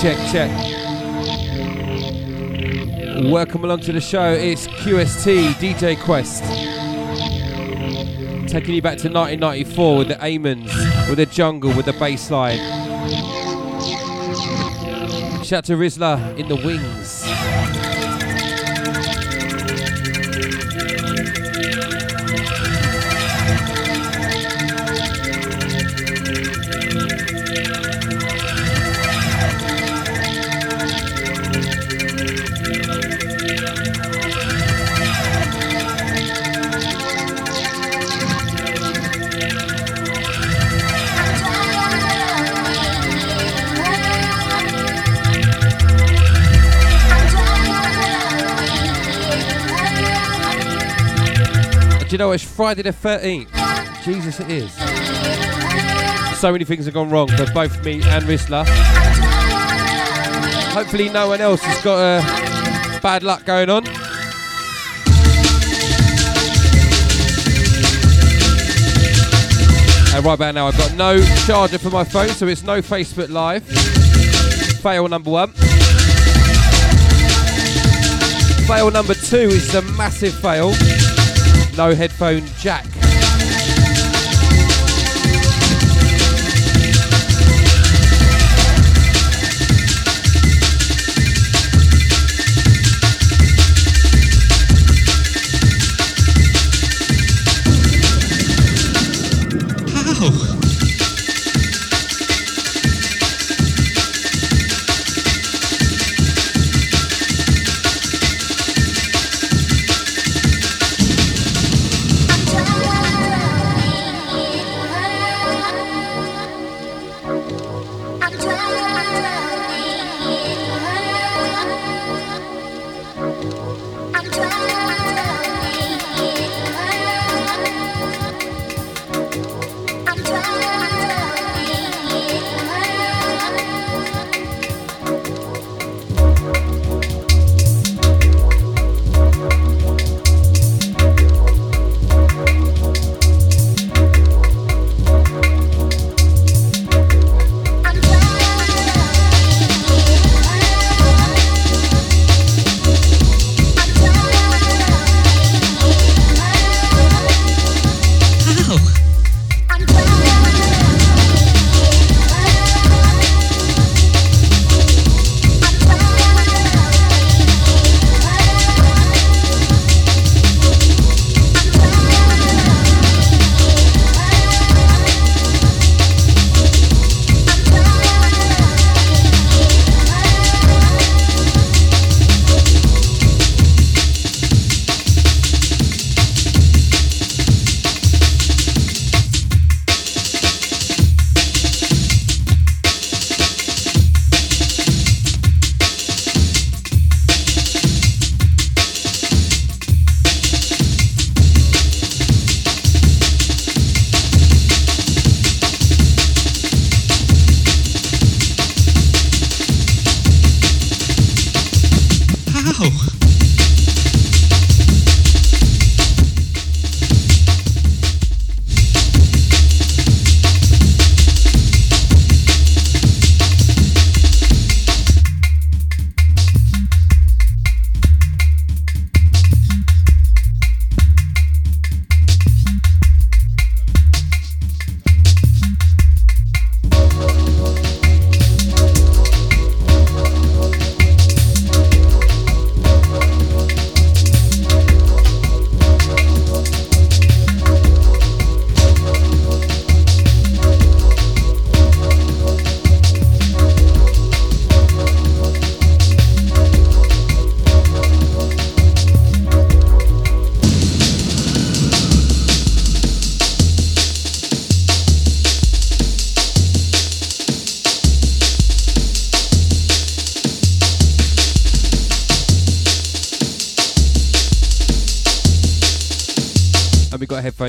Check, check. Welcome along to the show. It's QST DJ Quest. Taking you back to 1994 with the Amens, with the jungle, with the bass line. Shout to Rizla in the wings. Know it's Friday the 13th? Jesus, it is. So many things have gone wrong for both me and Rizla. Hopefully, no one else has got uh, bad luck going on. And right about now, I've got no charger for my phone, so it's no Facebook Live. Fail number one. Fail number two is a massive fail. No headphone jack.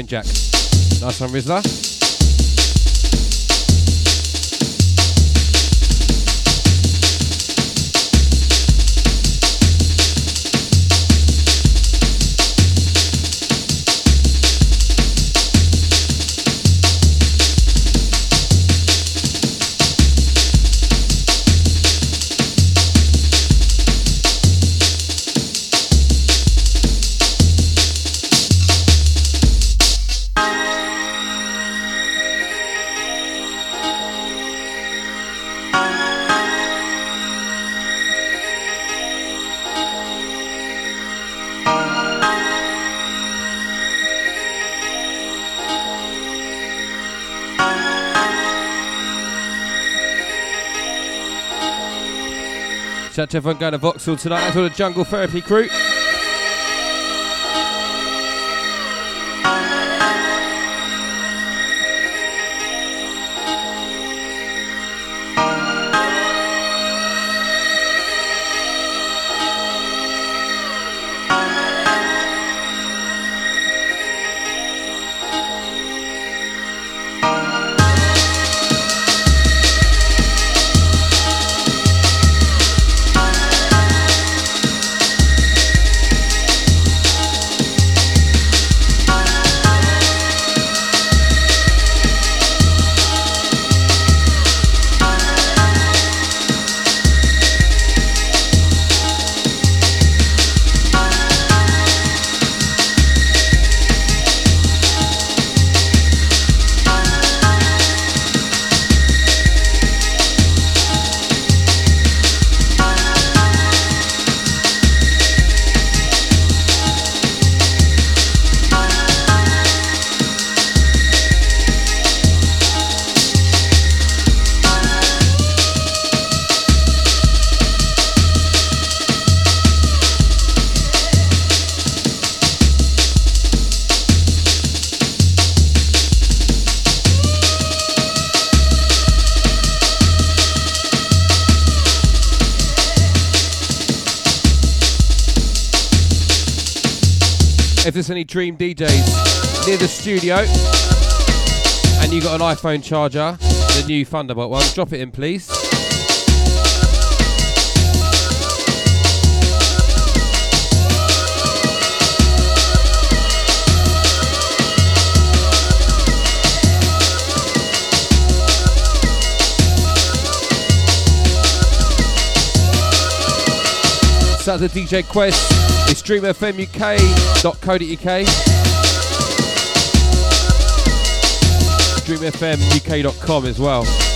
Jack. Nice one, Rizla. Shout out to everyone going to Vauxhall tonight. That's all the Jungle Therapy crew. Any Dream DJs near the studio and you got an iPhone charger, the new Thunderbolt one, drop it in please. Out to DJ Quest. It's dreamfmuk.co.uk. Dreamfmuk.com as well.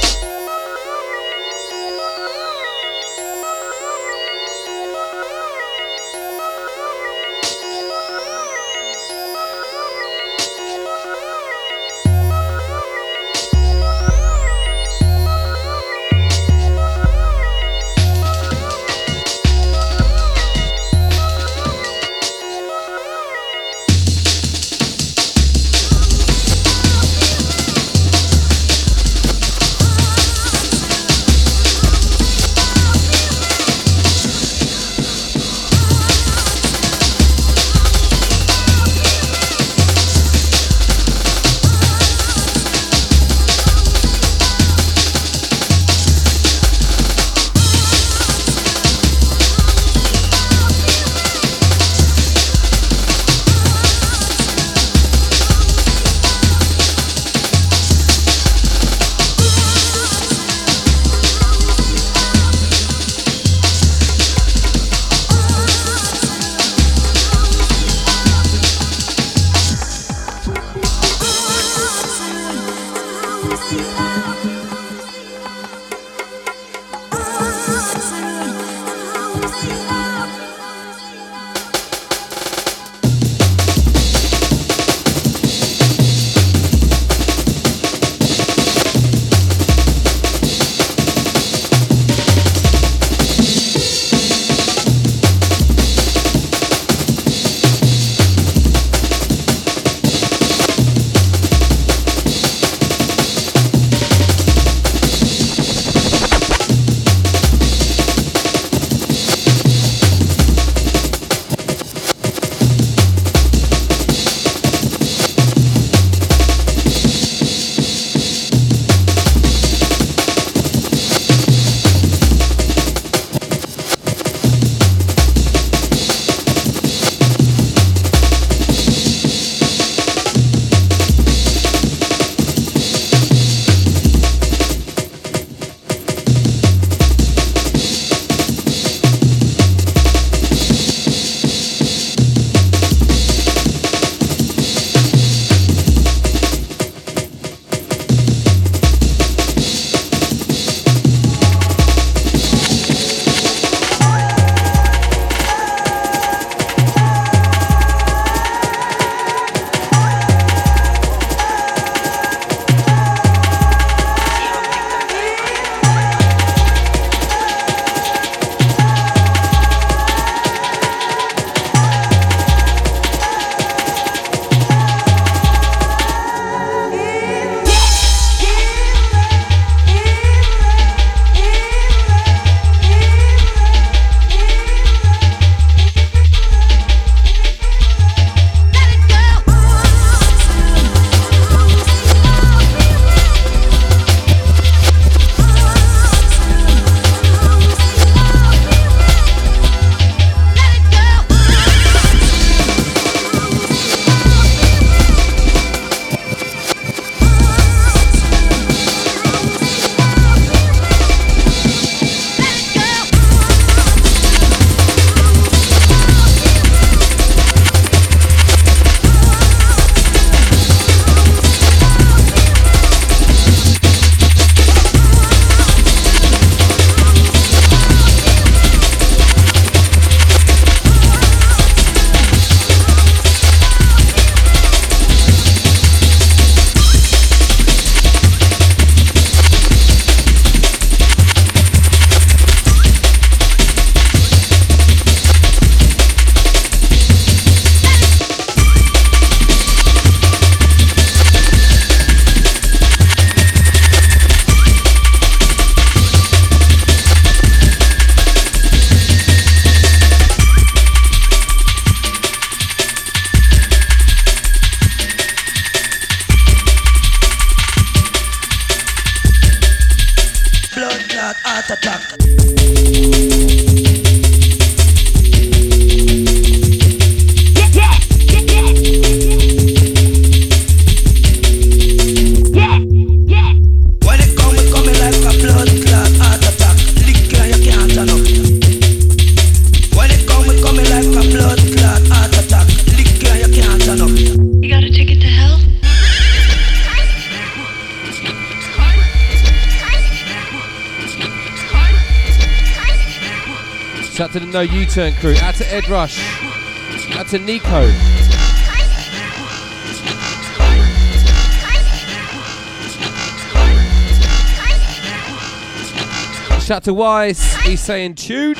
No U-Turn crew. Out to Ed Rush. Out to Nico. Shout to Wise. He's saying tune.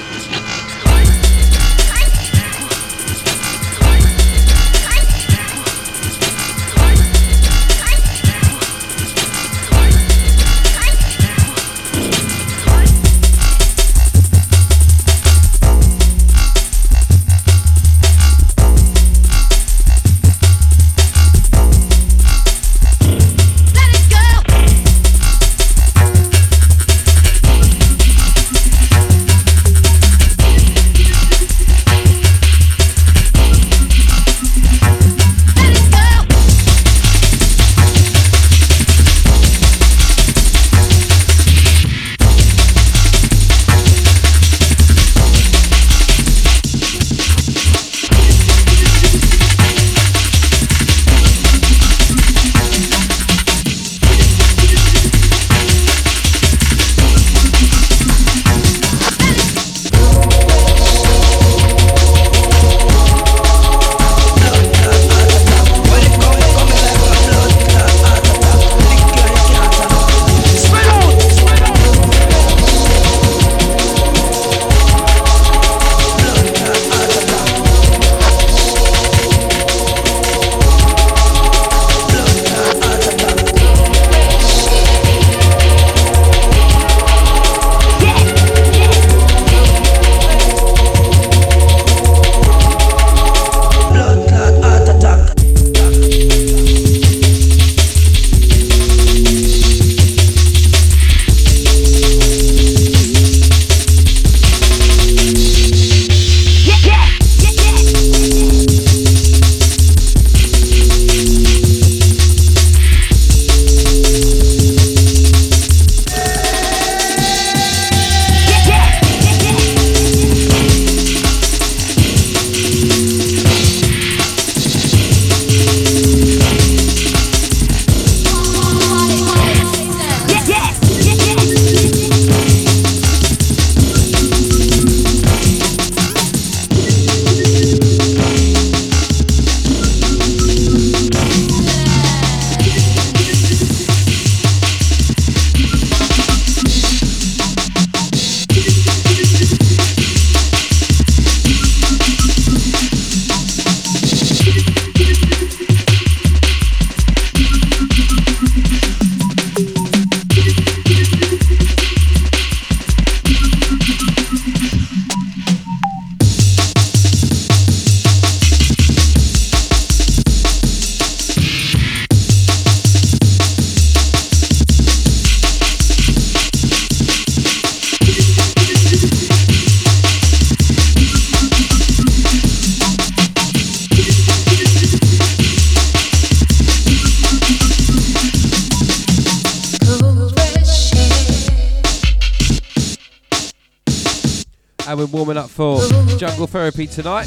therapy tonight.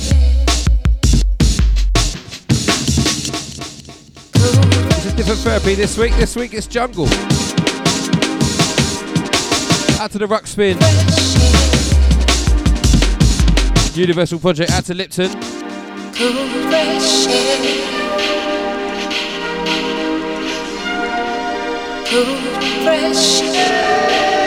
this is different therapy this week. This week it's jungle. Out to the ruck spin. Universal Project out to Lipton. Cool pressure. Cool pressure.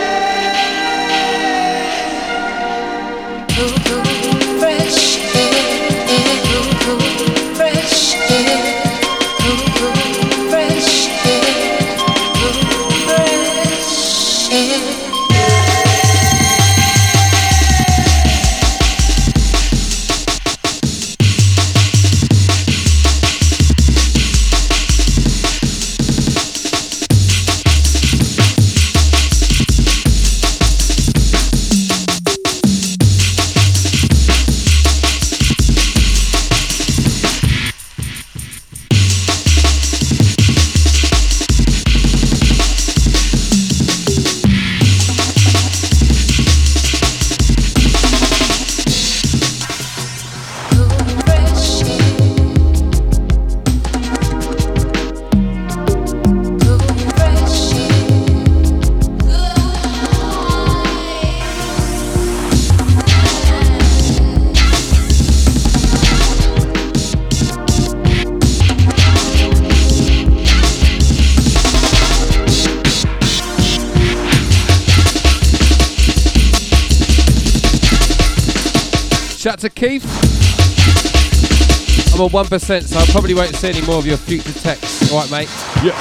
I'm 1%, so I probably won't see any more of your future texts. Alright, mate? Yeah.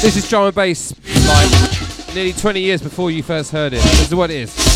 This is drum and bass, like nearly 20 years before you first heard it. This is what it is.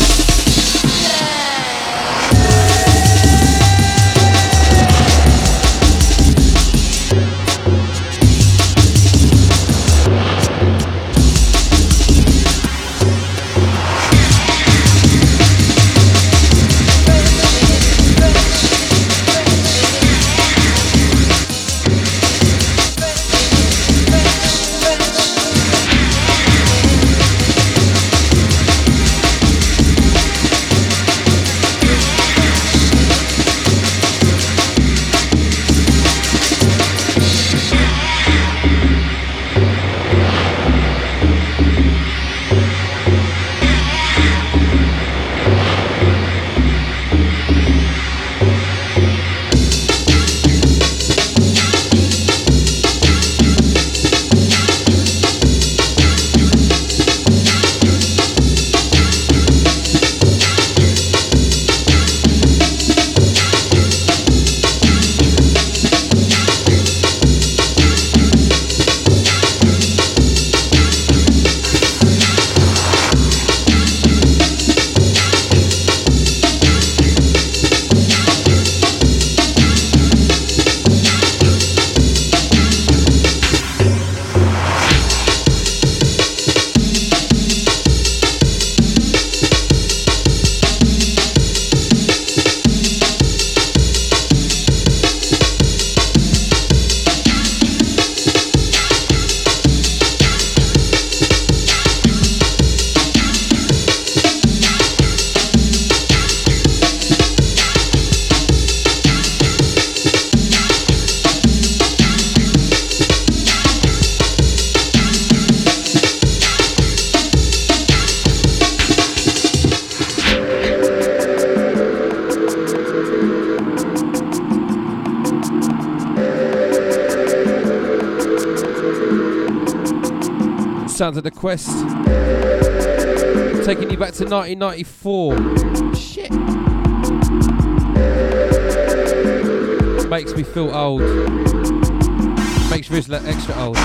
The Quest. Taking you back to 1994. Shit. Makes me feel old. Makes me feel extra old.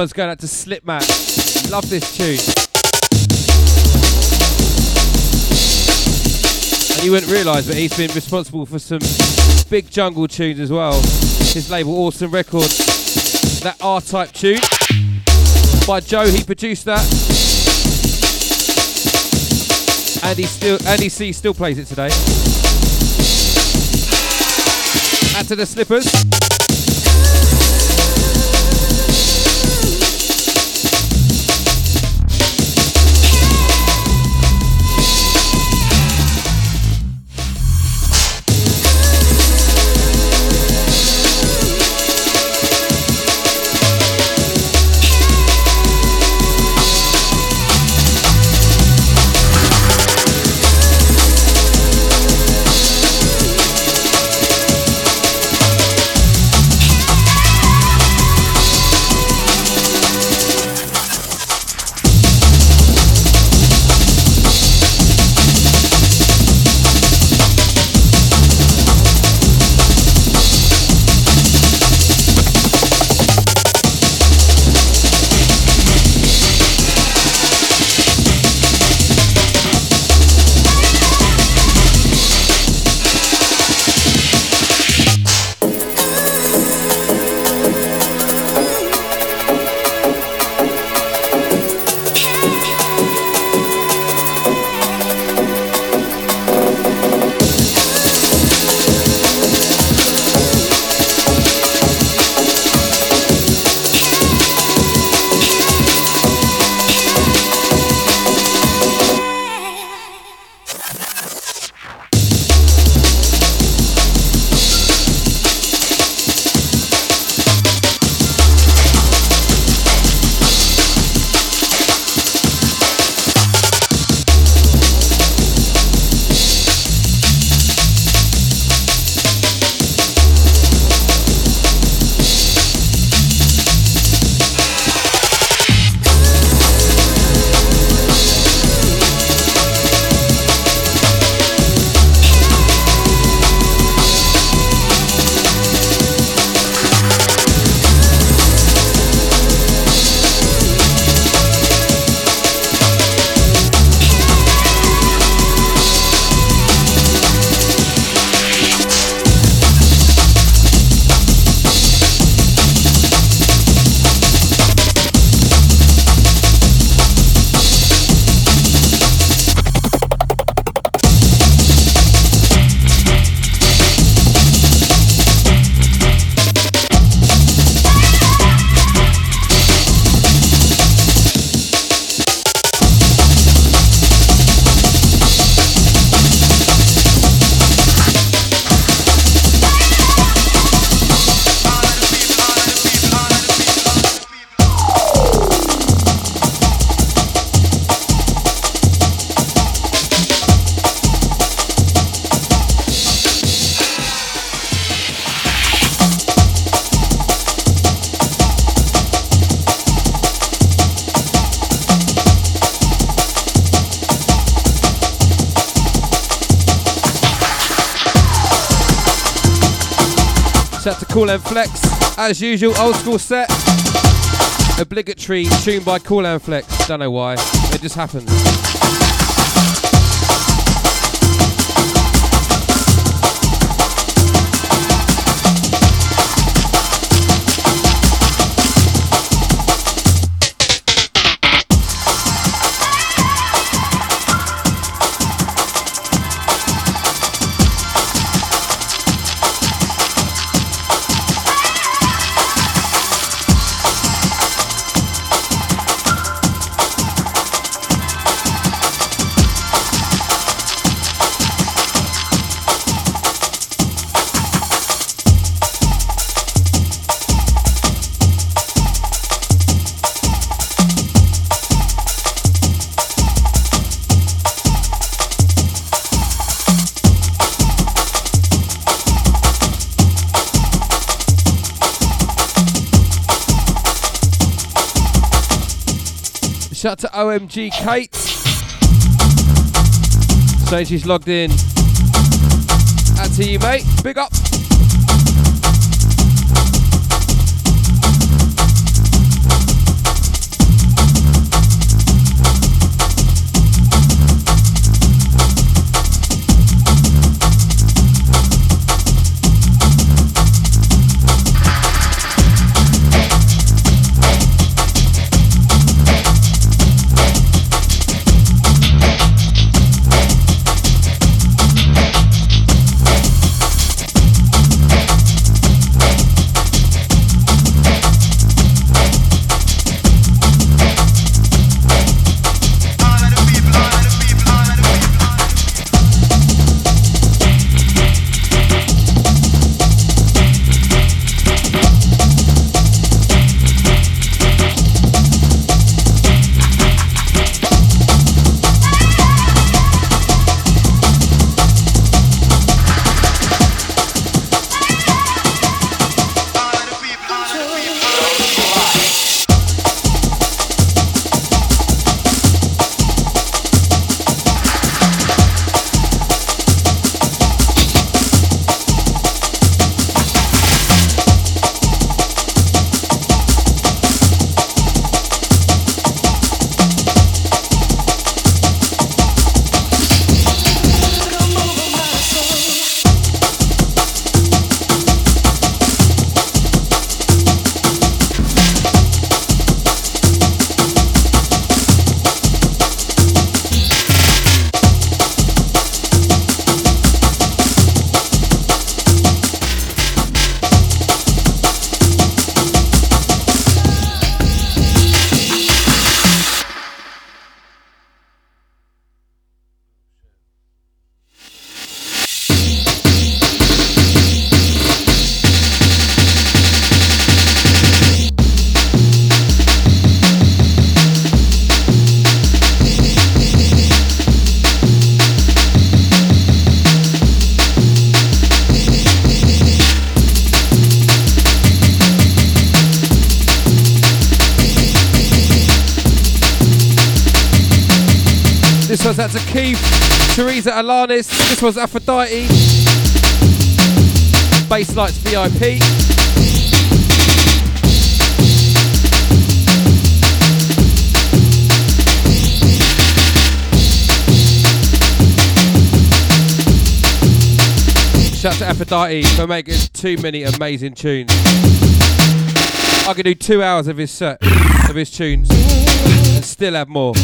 One's going out to Slipmatt. Love this tune. And you wouldn't realise, but he's been responsible for some big jungle tunes as well. His label Awesome Records. That R-Type tune by Joe, he produced that. And he still, Andy C still plays it today. Add to the slippers. Cool Hand Flex. As usual, old school set. Obligatory tune by Cool Hand Flex. Don't know why. It just happens. OMG Kate. Saying she's logged in. Out to you, mate. Big up. Teresa Alanis. This was Aphrodite. Bass Lights VIP. Shout to Aphrodite for making too many amazing tunes. I could do two hours of his set, of his tunes, and still have more.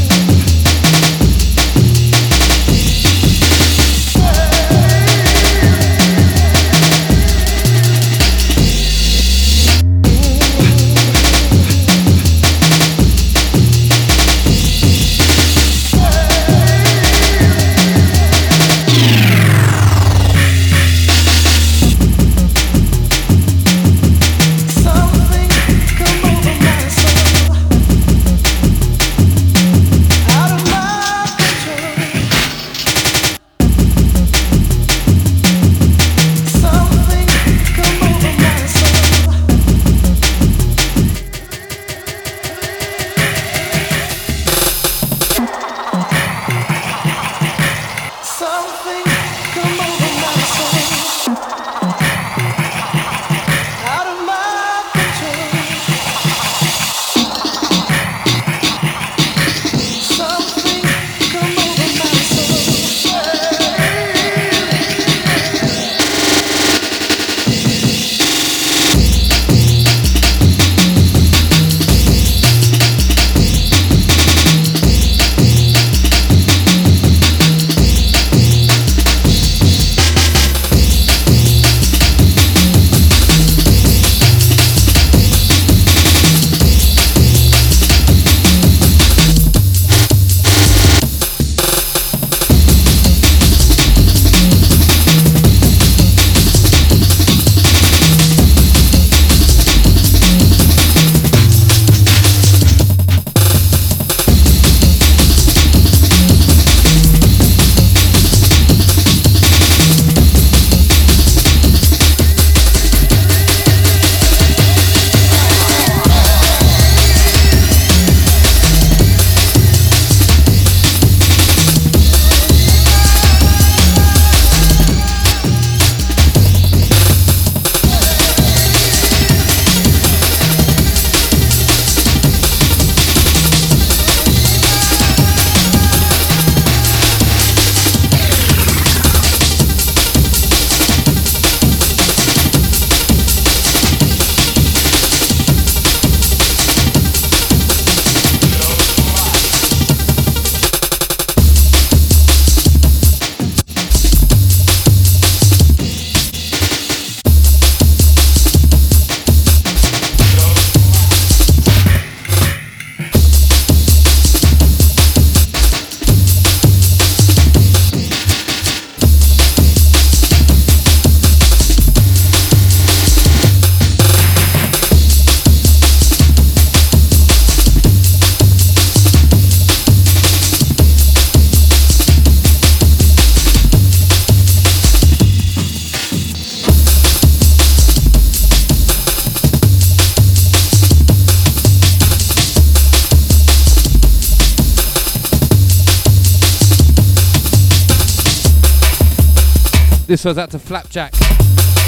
This was out to Flapjack.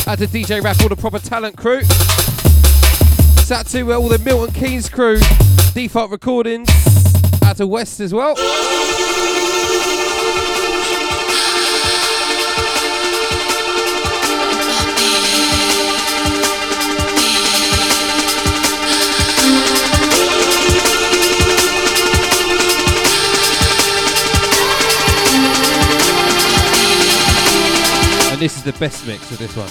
Out to DJ Rap, all the proper talent crew. Out to uh, all the Milton Keynes crew. Default Recordings. Out to West as well. And this is the best mix of this one.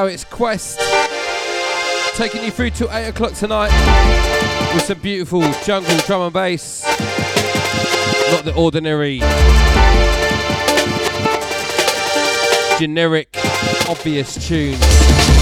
Now, it's Quest taking you through till 8 o'clock tonight with some beautiful jungle drum and bass. Not the ordinary, generic, obvious tunes.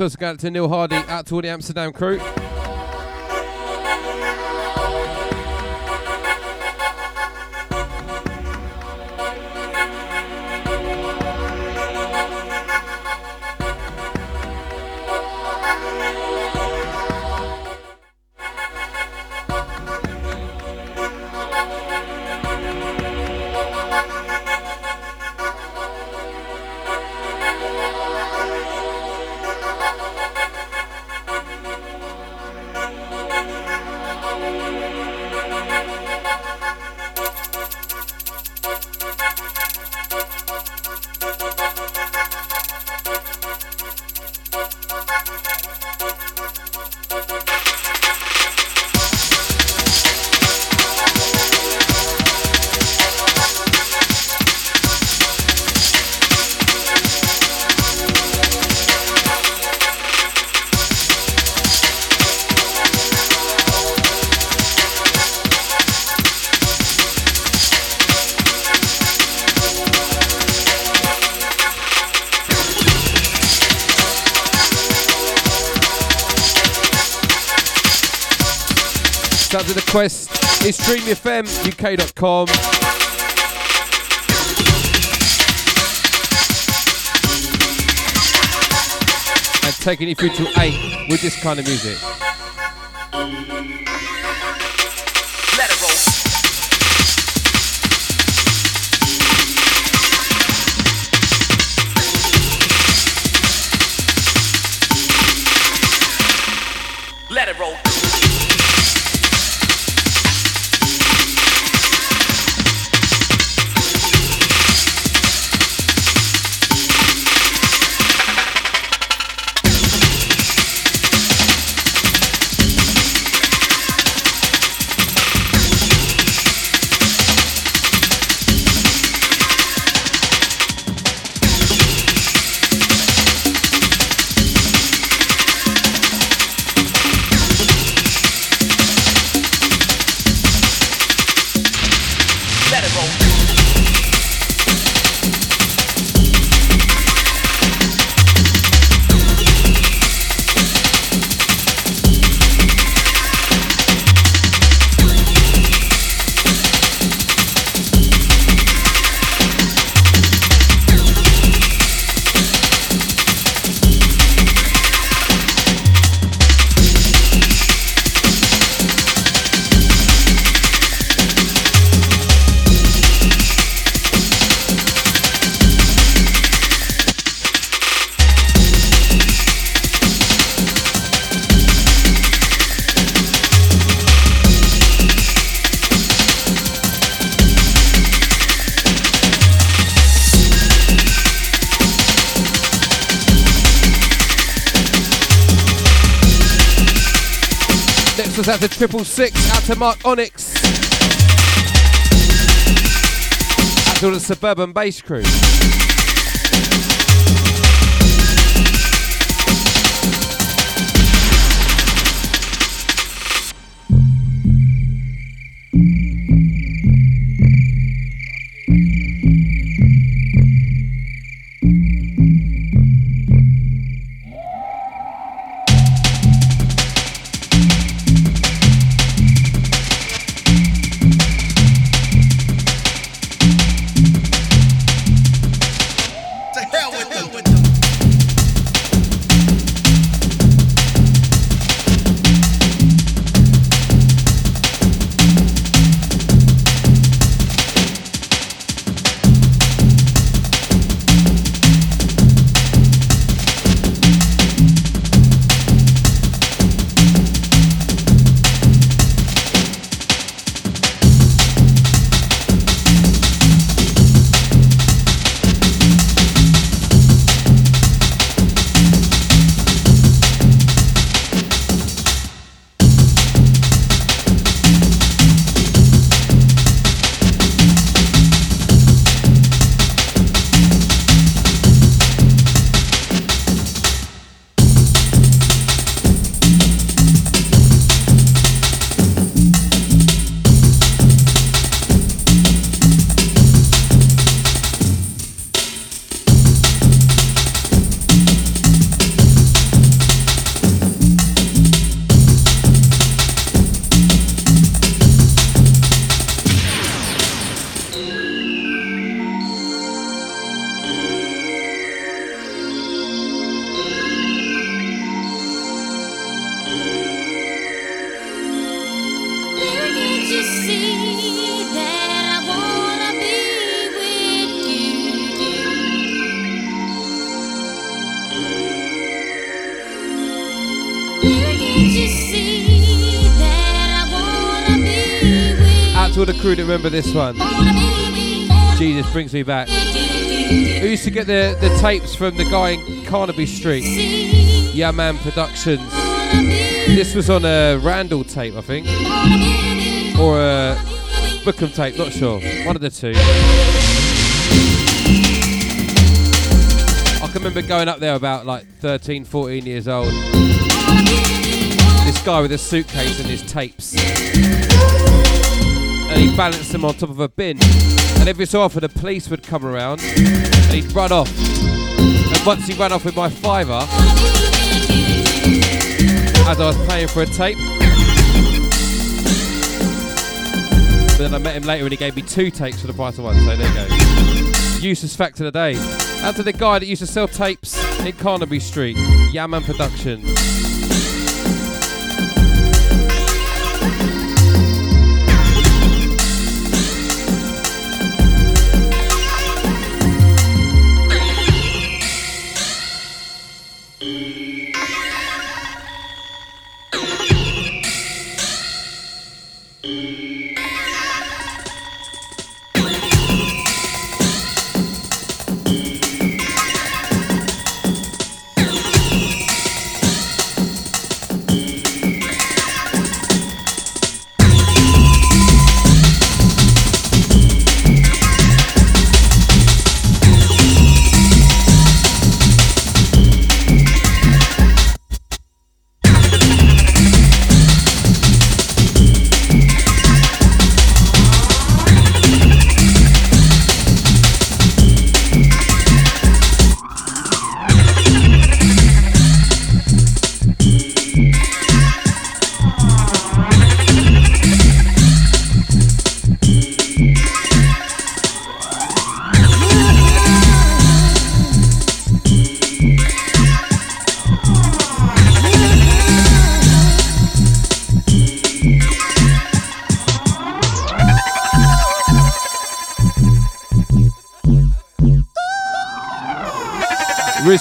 One's going to Neil Hardy, out to all the Amsterdam crew. It's And taking it through to 8 with this kind of music. Out to Triple Six, out to Mark Onyx, out to the Suburban Bass Crew. Remember this one. Jesus brings me back. I used to get the, the tapes from the guy in Carnaby Street, Yeah Man Productions. This was on a Randall tape, I think, or a Bookham tape, not sure. One of the two. I can remember going up there about like 13, 14 years old. This guy with a suitcase and his tapes he'd balance them on top of a bin. And every so often, the police would come around and he'd run off. And once he ran off with my fiver, as I was paying for a tape, but then I met him later and he gave me two tapes for the price of one. So there you go. Useless fact of the day. Out to the guy that used to sell tapes in Carnaby Street, Yaman Productions.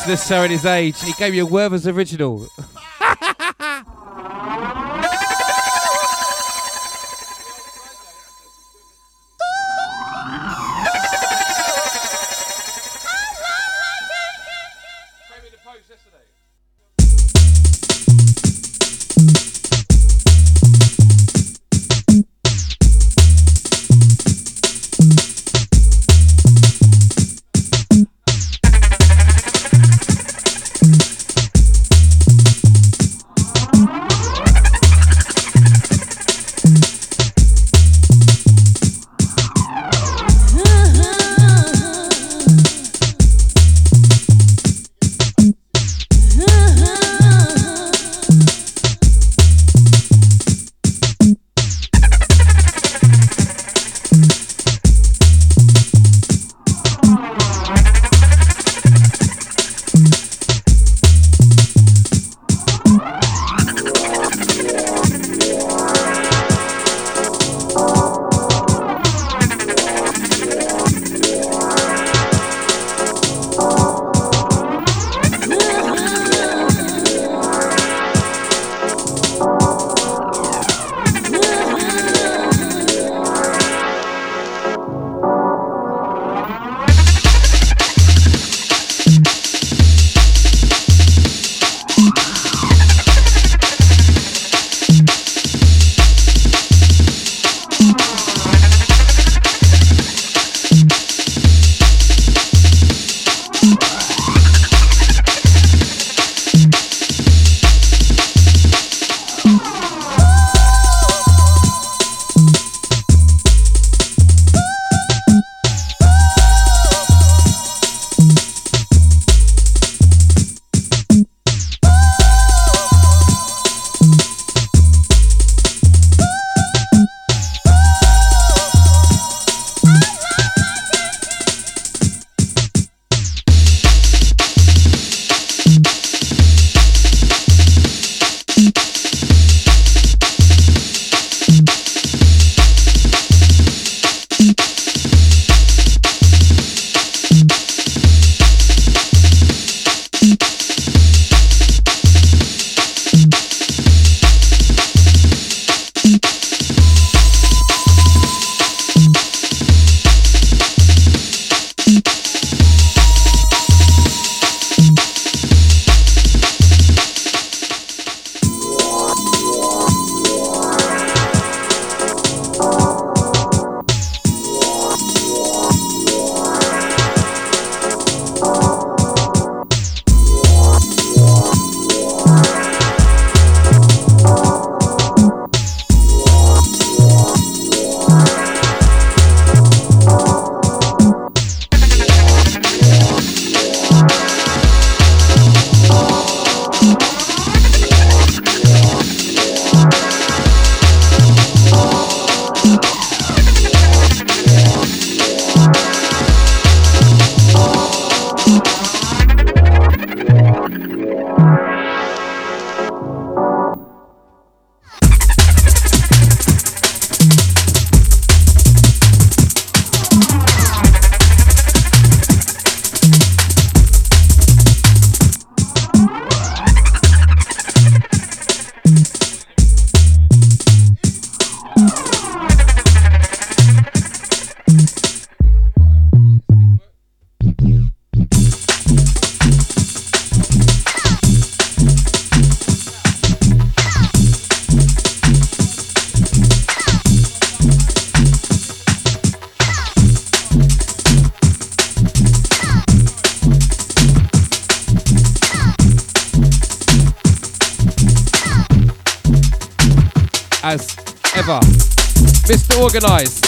necessary at his age. He gave you a Werther's original. organized.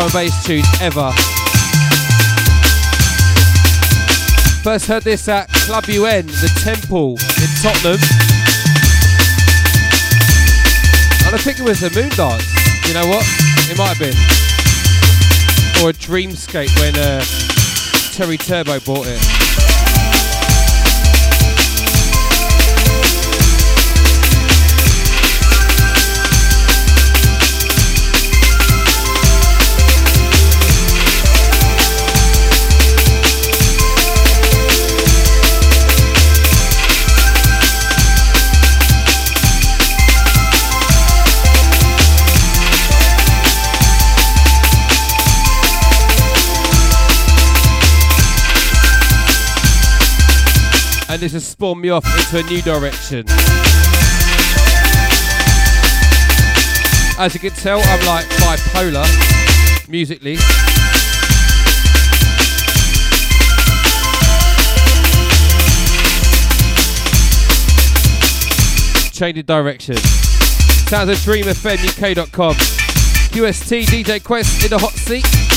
Drum and bass tunes ever. First heard this at Club UN, the Temple in Tottenham. And I think it was a moon dance. You know what? It might have been. Or a dreamscape when uh, Terry Turbo bought it. And this has spawned me off into a new direction. As you can tell, I'm like bipolar musically. Changing direction. Sounds a dream of dreamfmuk.com. QST DJ Quest in the hot seat.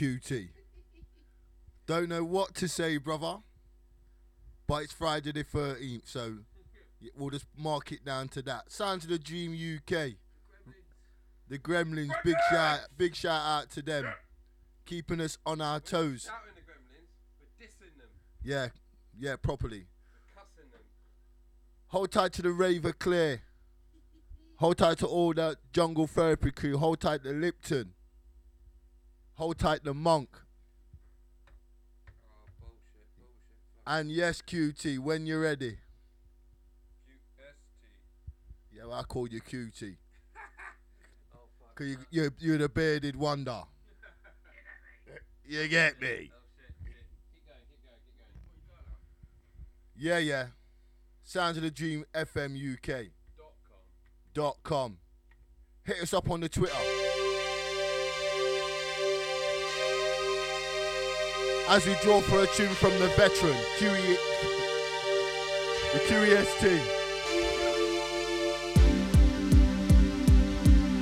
QT. Don't know what to say, brother. But it's Friday the 13th, so we'll just mark it down to that. Sounds of the Dream UK. The Gremlins, big shout, big shout out to them, keeping us on our toes. Gremlins, we're them, Yeah, yeah, properly. Hold tight to the Raver Clear. Hold tight to all that Jungle Therapy crew. Hold tight to Lipton. Hold tight the Monk. And yes, QT, when you're ready. QST. Yeah, well, I call you QT. Oh, fuck. Cause you, you're, you're the bearded wonder. you get me? Oh. Yeah, yeah. Sounds of the Dream FM UK Dot com. dot com. Hit us up on the Twitter. As we draw for a tune from the veteran, QE, the QEST.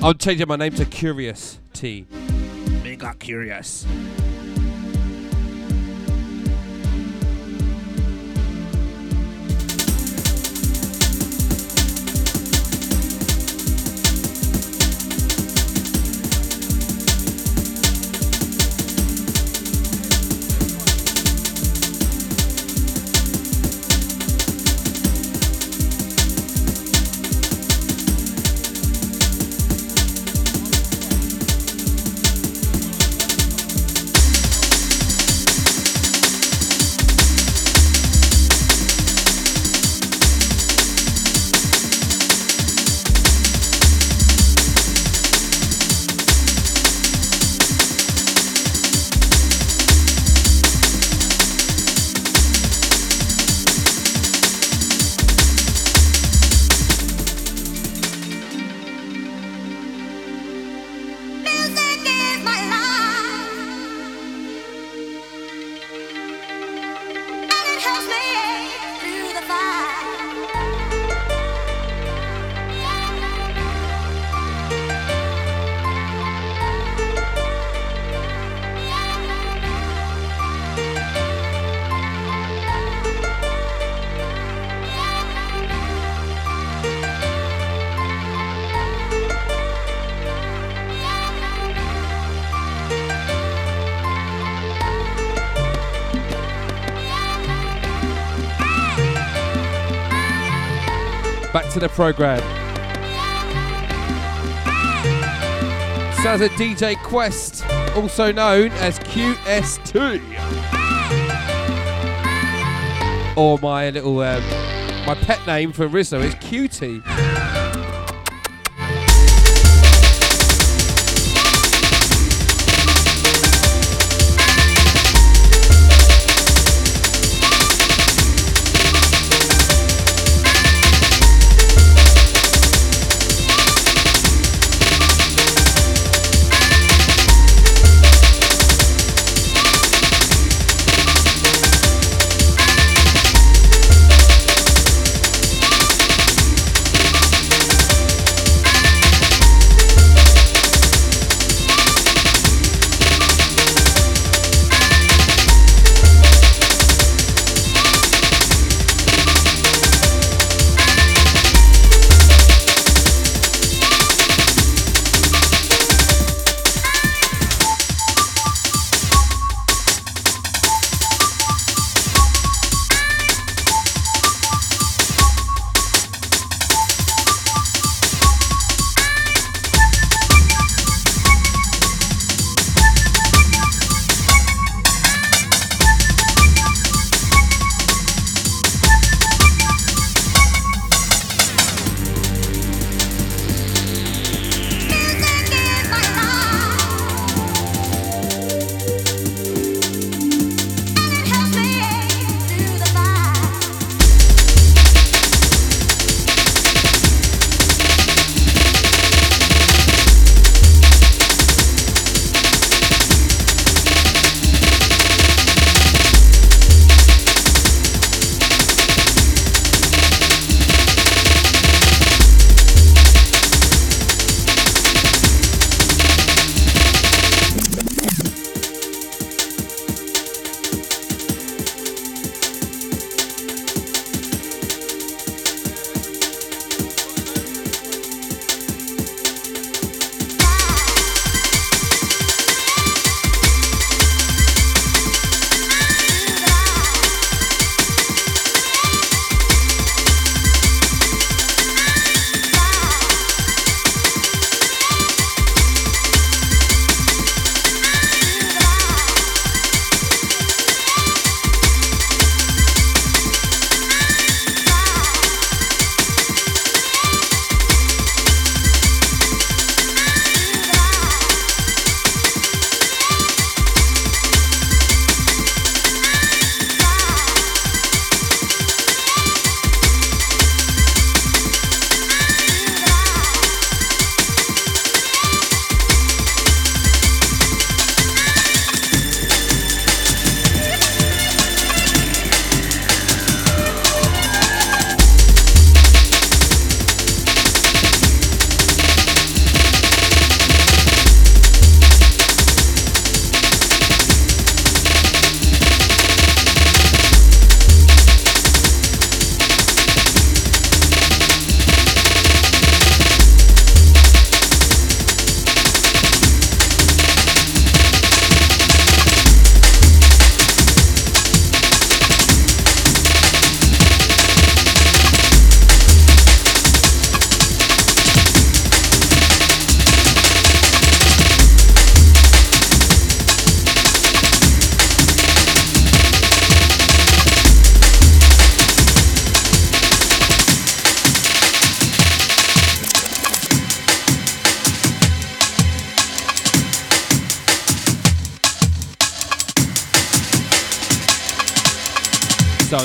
I'm changing my name to Curious T. Mega curious. The program. Sounds of DJ Quest, also known as QST. Or my little, um, my pet name for Rizzo is Cutie.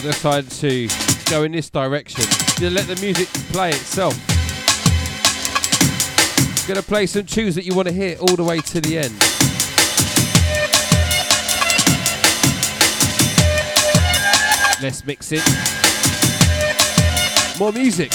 Decided to go in this direction. To let the music play itself. Gonna play some tunes that you want to hear all the way to the end. Let's mix it. More music.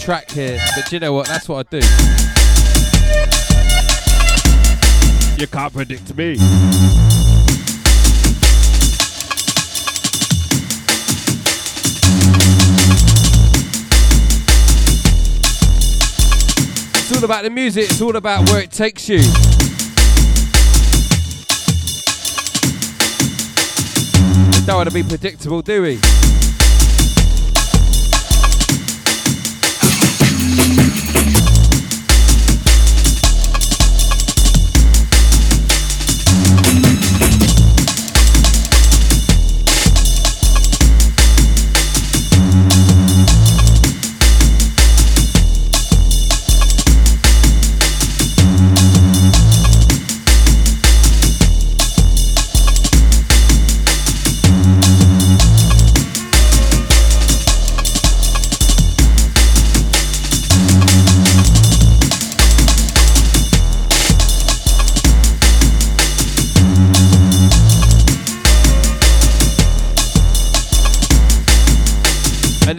Track here, but you know what? That's what I do. You can't predict me. It's all about the music, it's all about where it takes you. We don't want to be predictable, do we?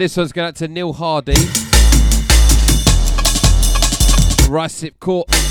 This one's going out to Neil Hardy. Ricep Court.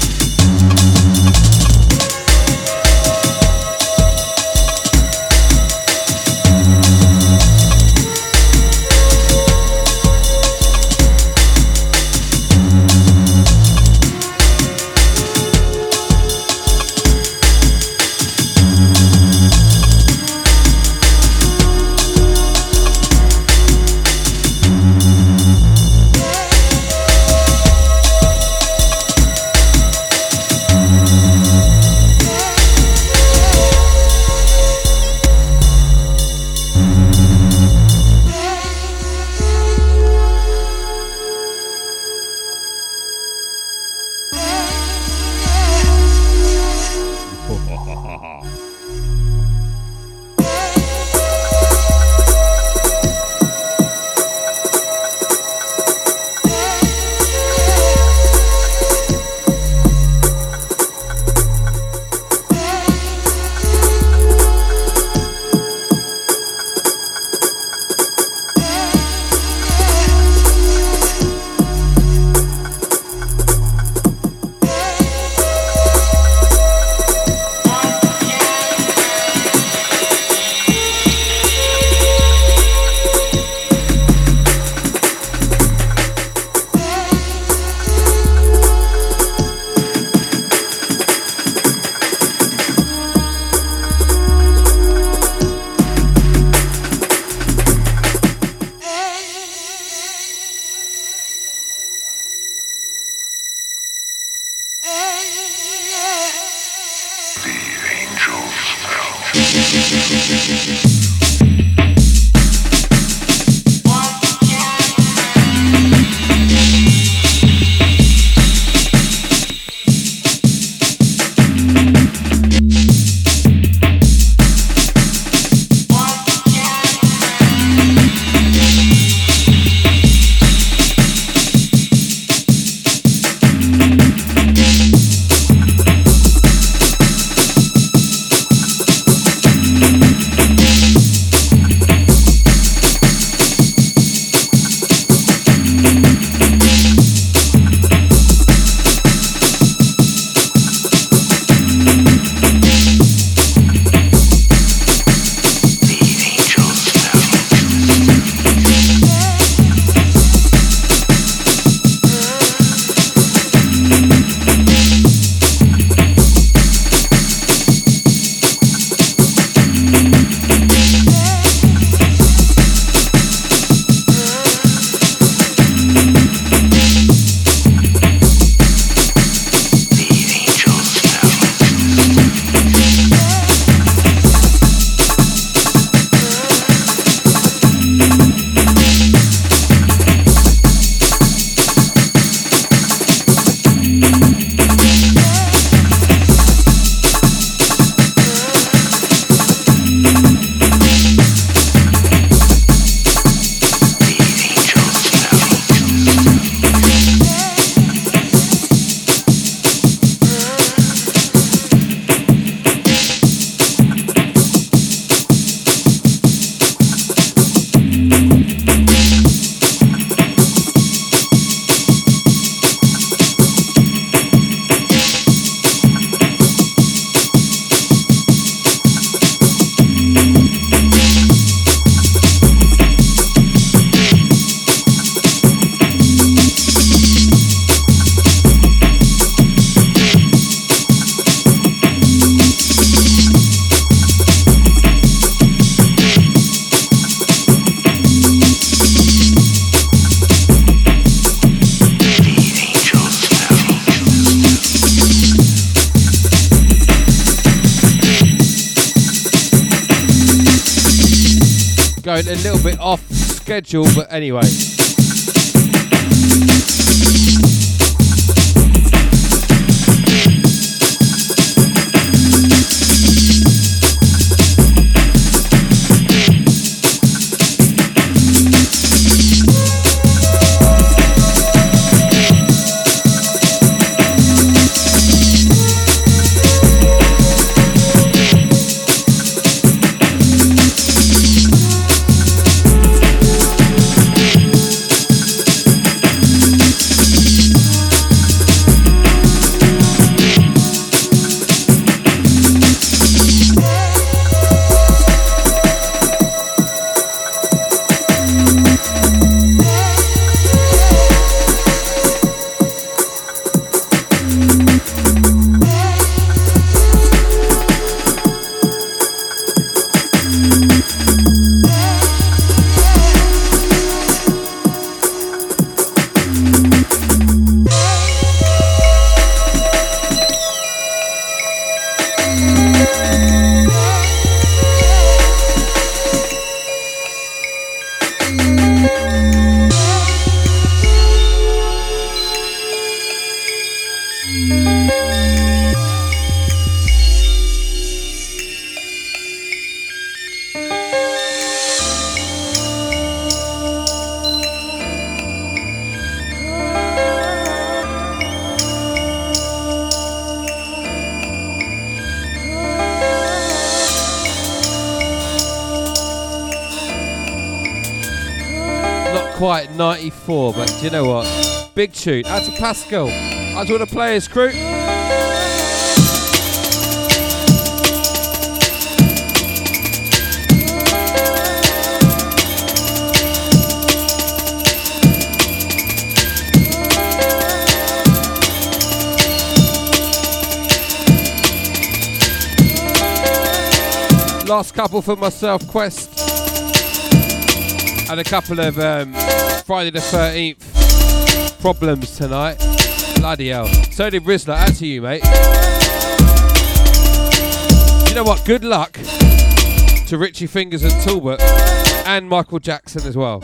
Schedule, but anyway. Quite 94, but you know what? Big tune. Out to Pascal. Out to all the players, crew. Last couple for myself, Quest. And a couple of um, Friday the 13th problems tonight. Bloody hell. So did Rizzler. Out to you, mate. You know what? Good luck to Richie Fingers and Talbot and Michael Jackson as well.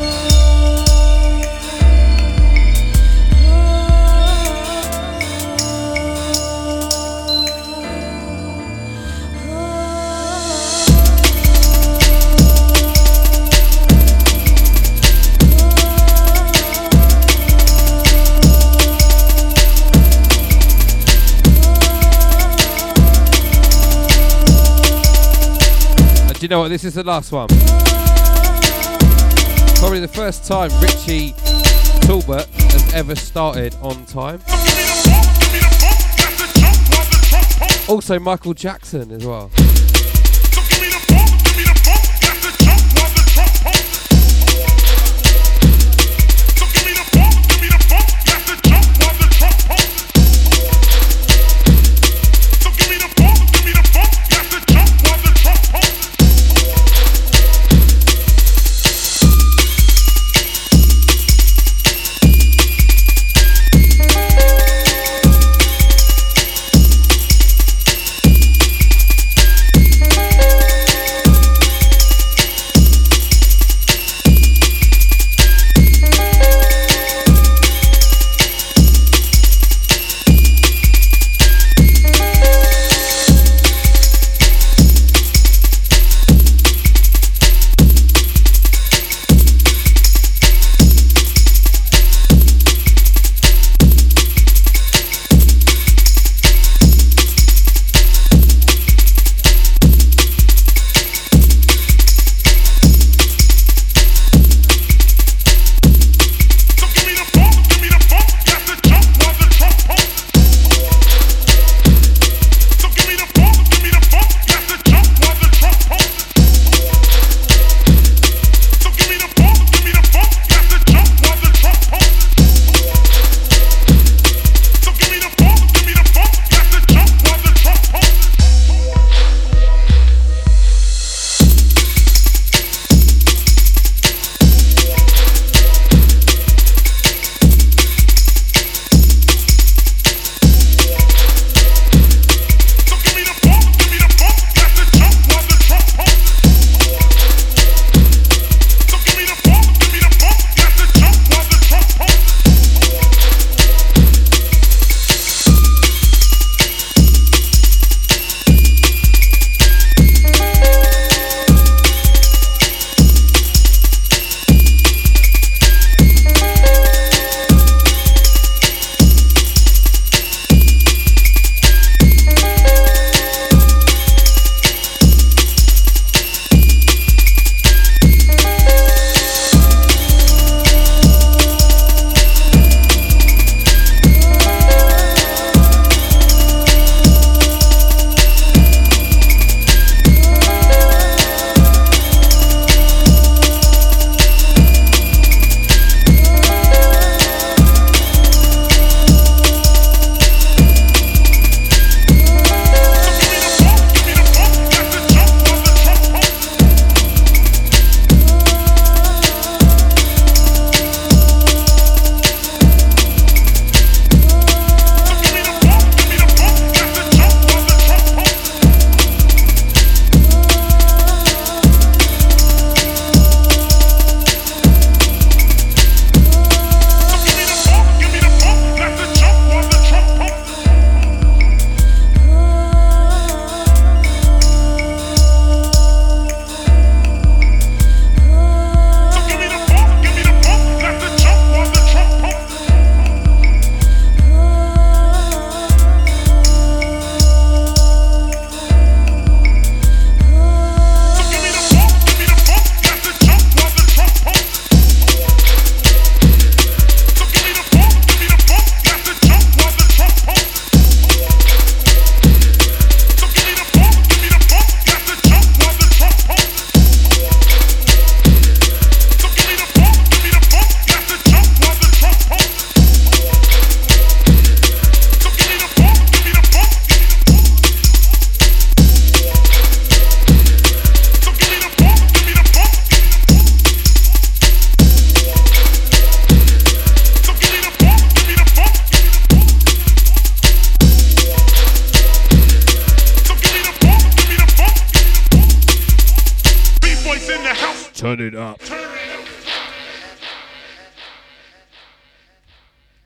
Do you know what? This is the last one. Probably the first time Richie Talbot has ever started on time. Also, Michael Jackson as well.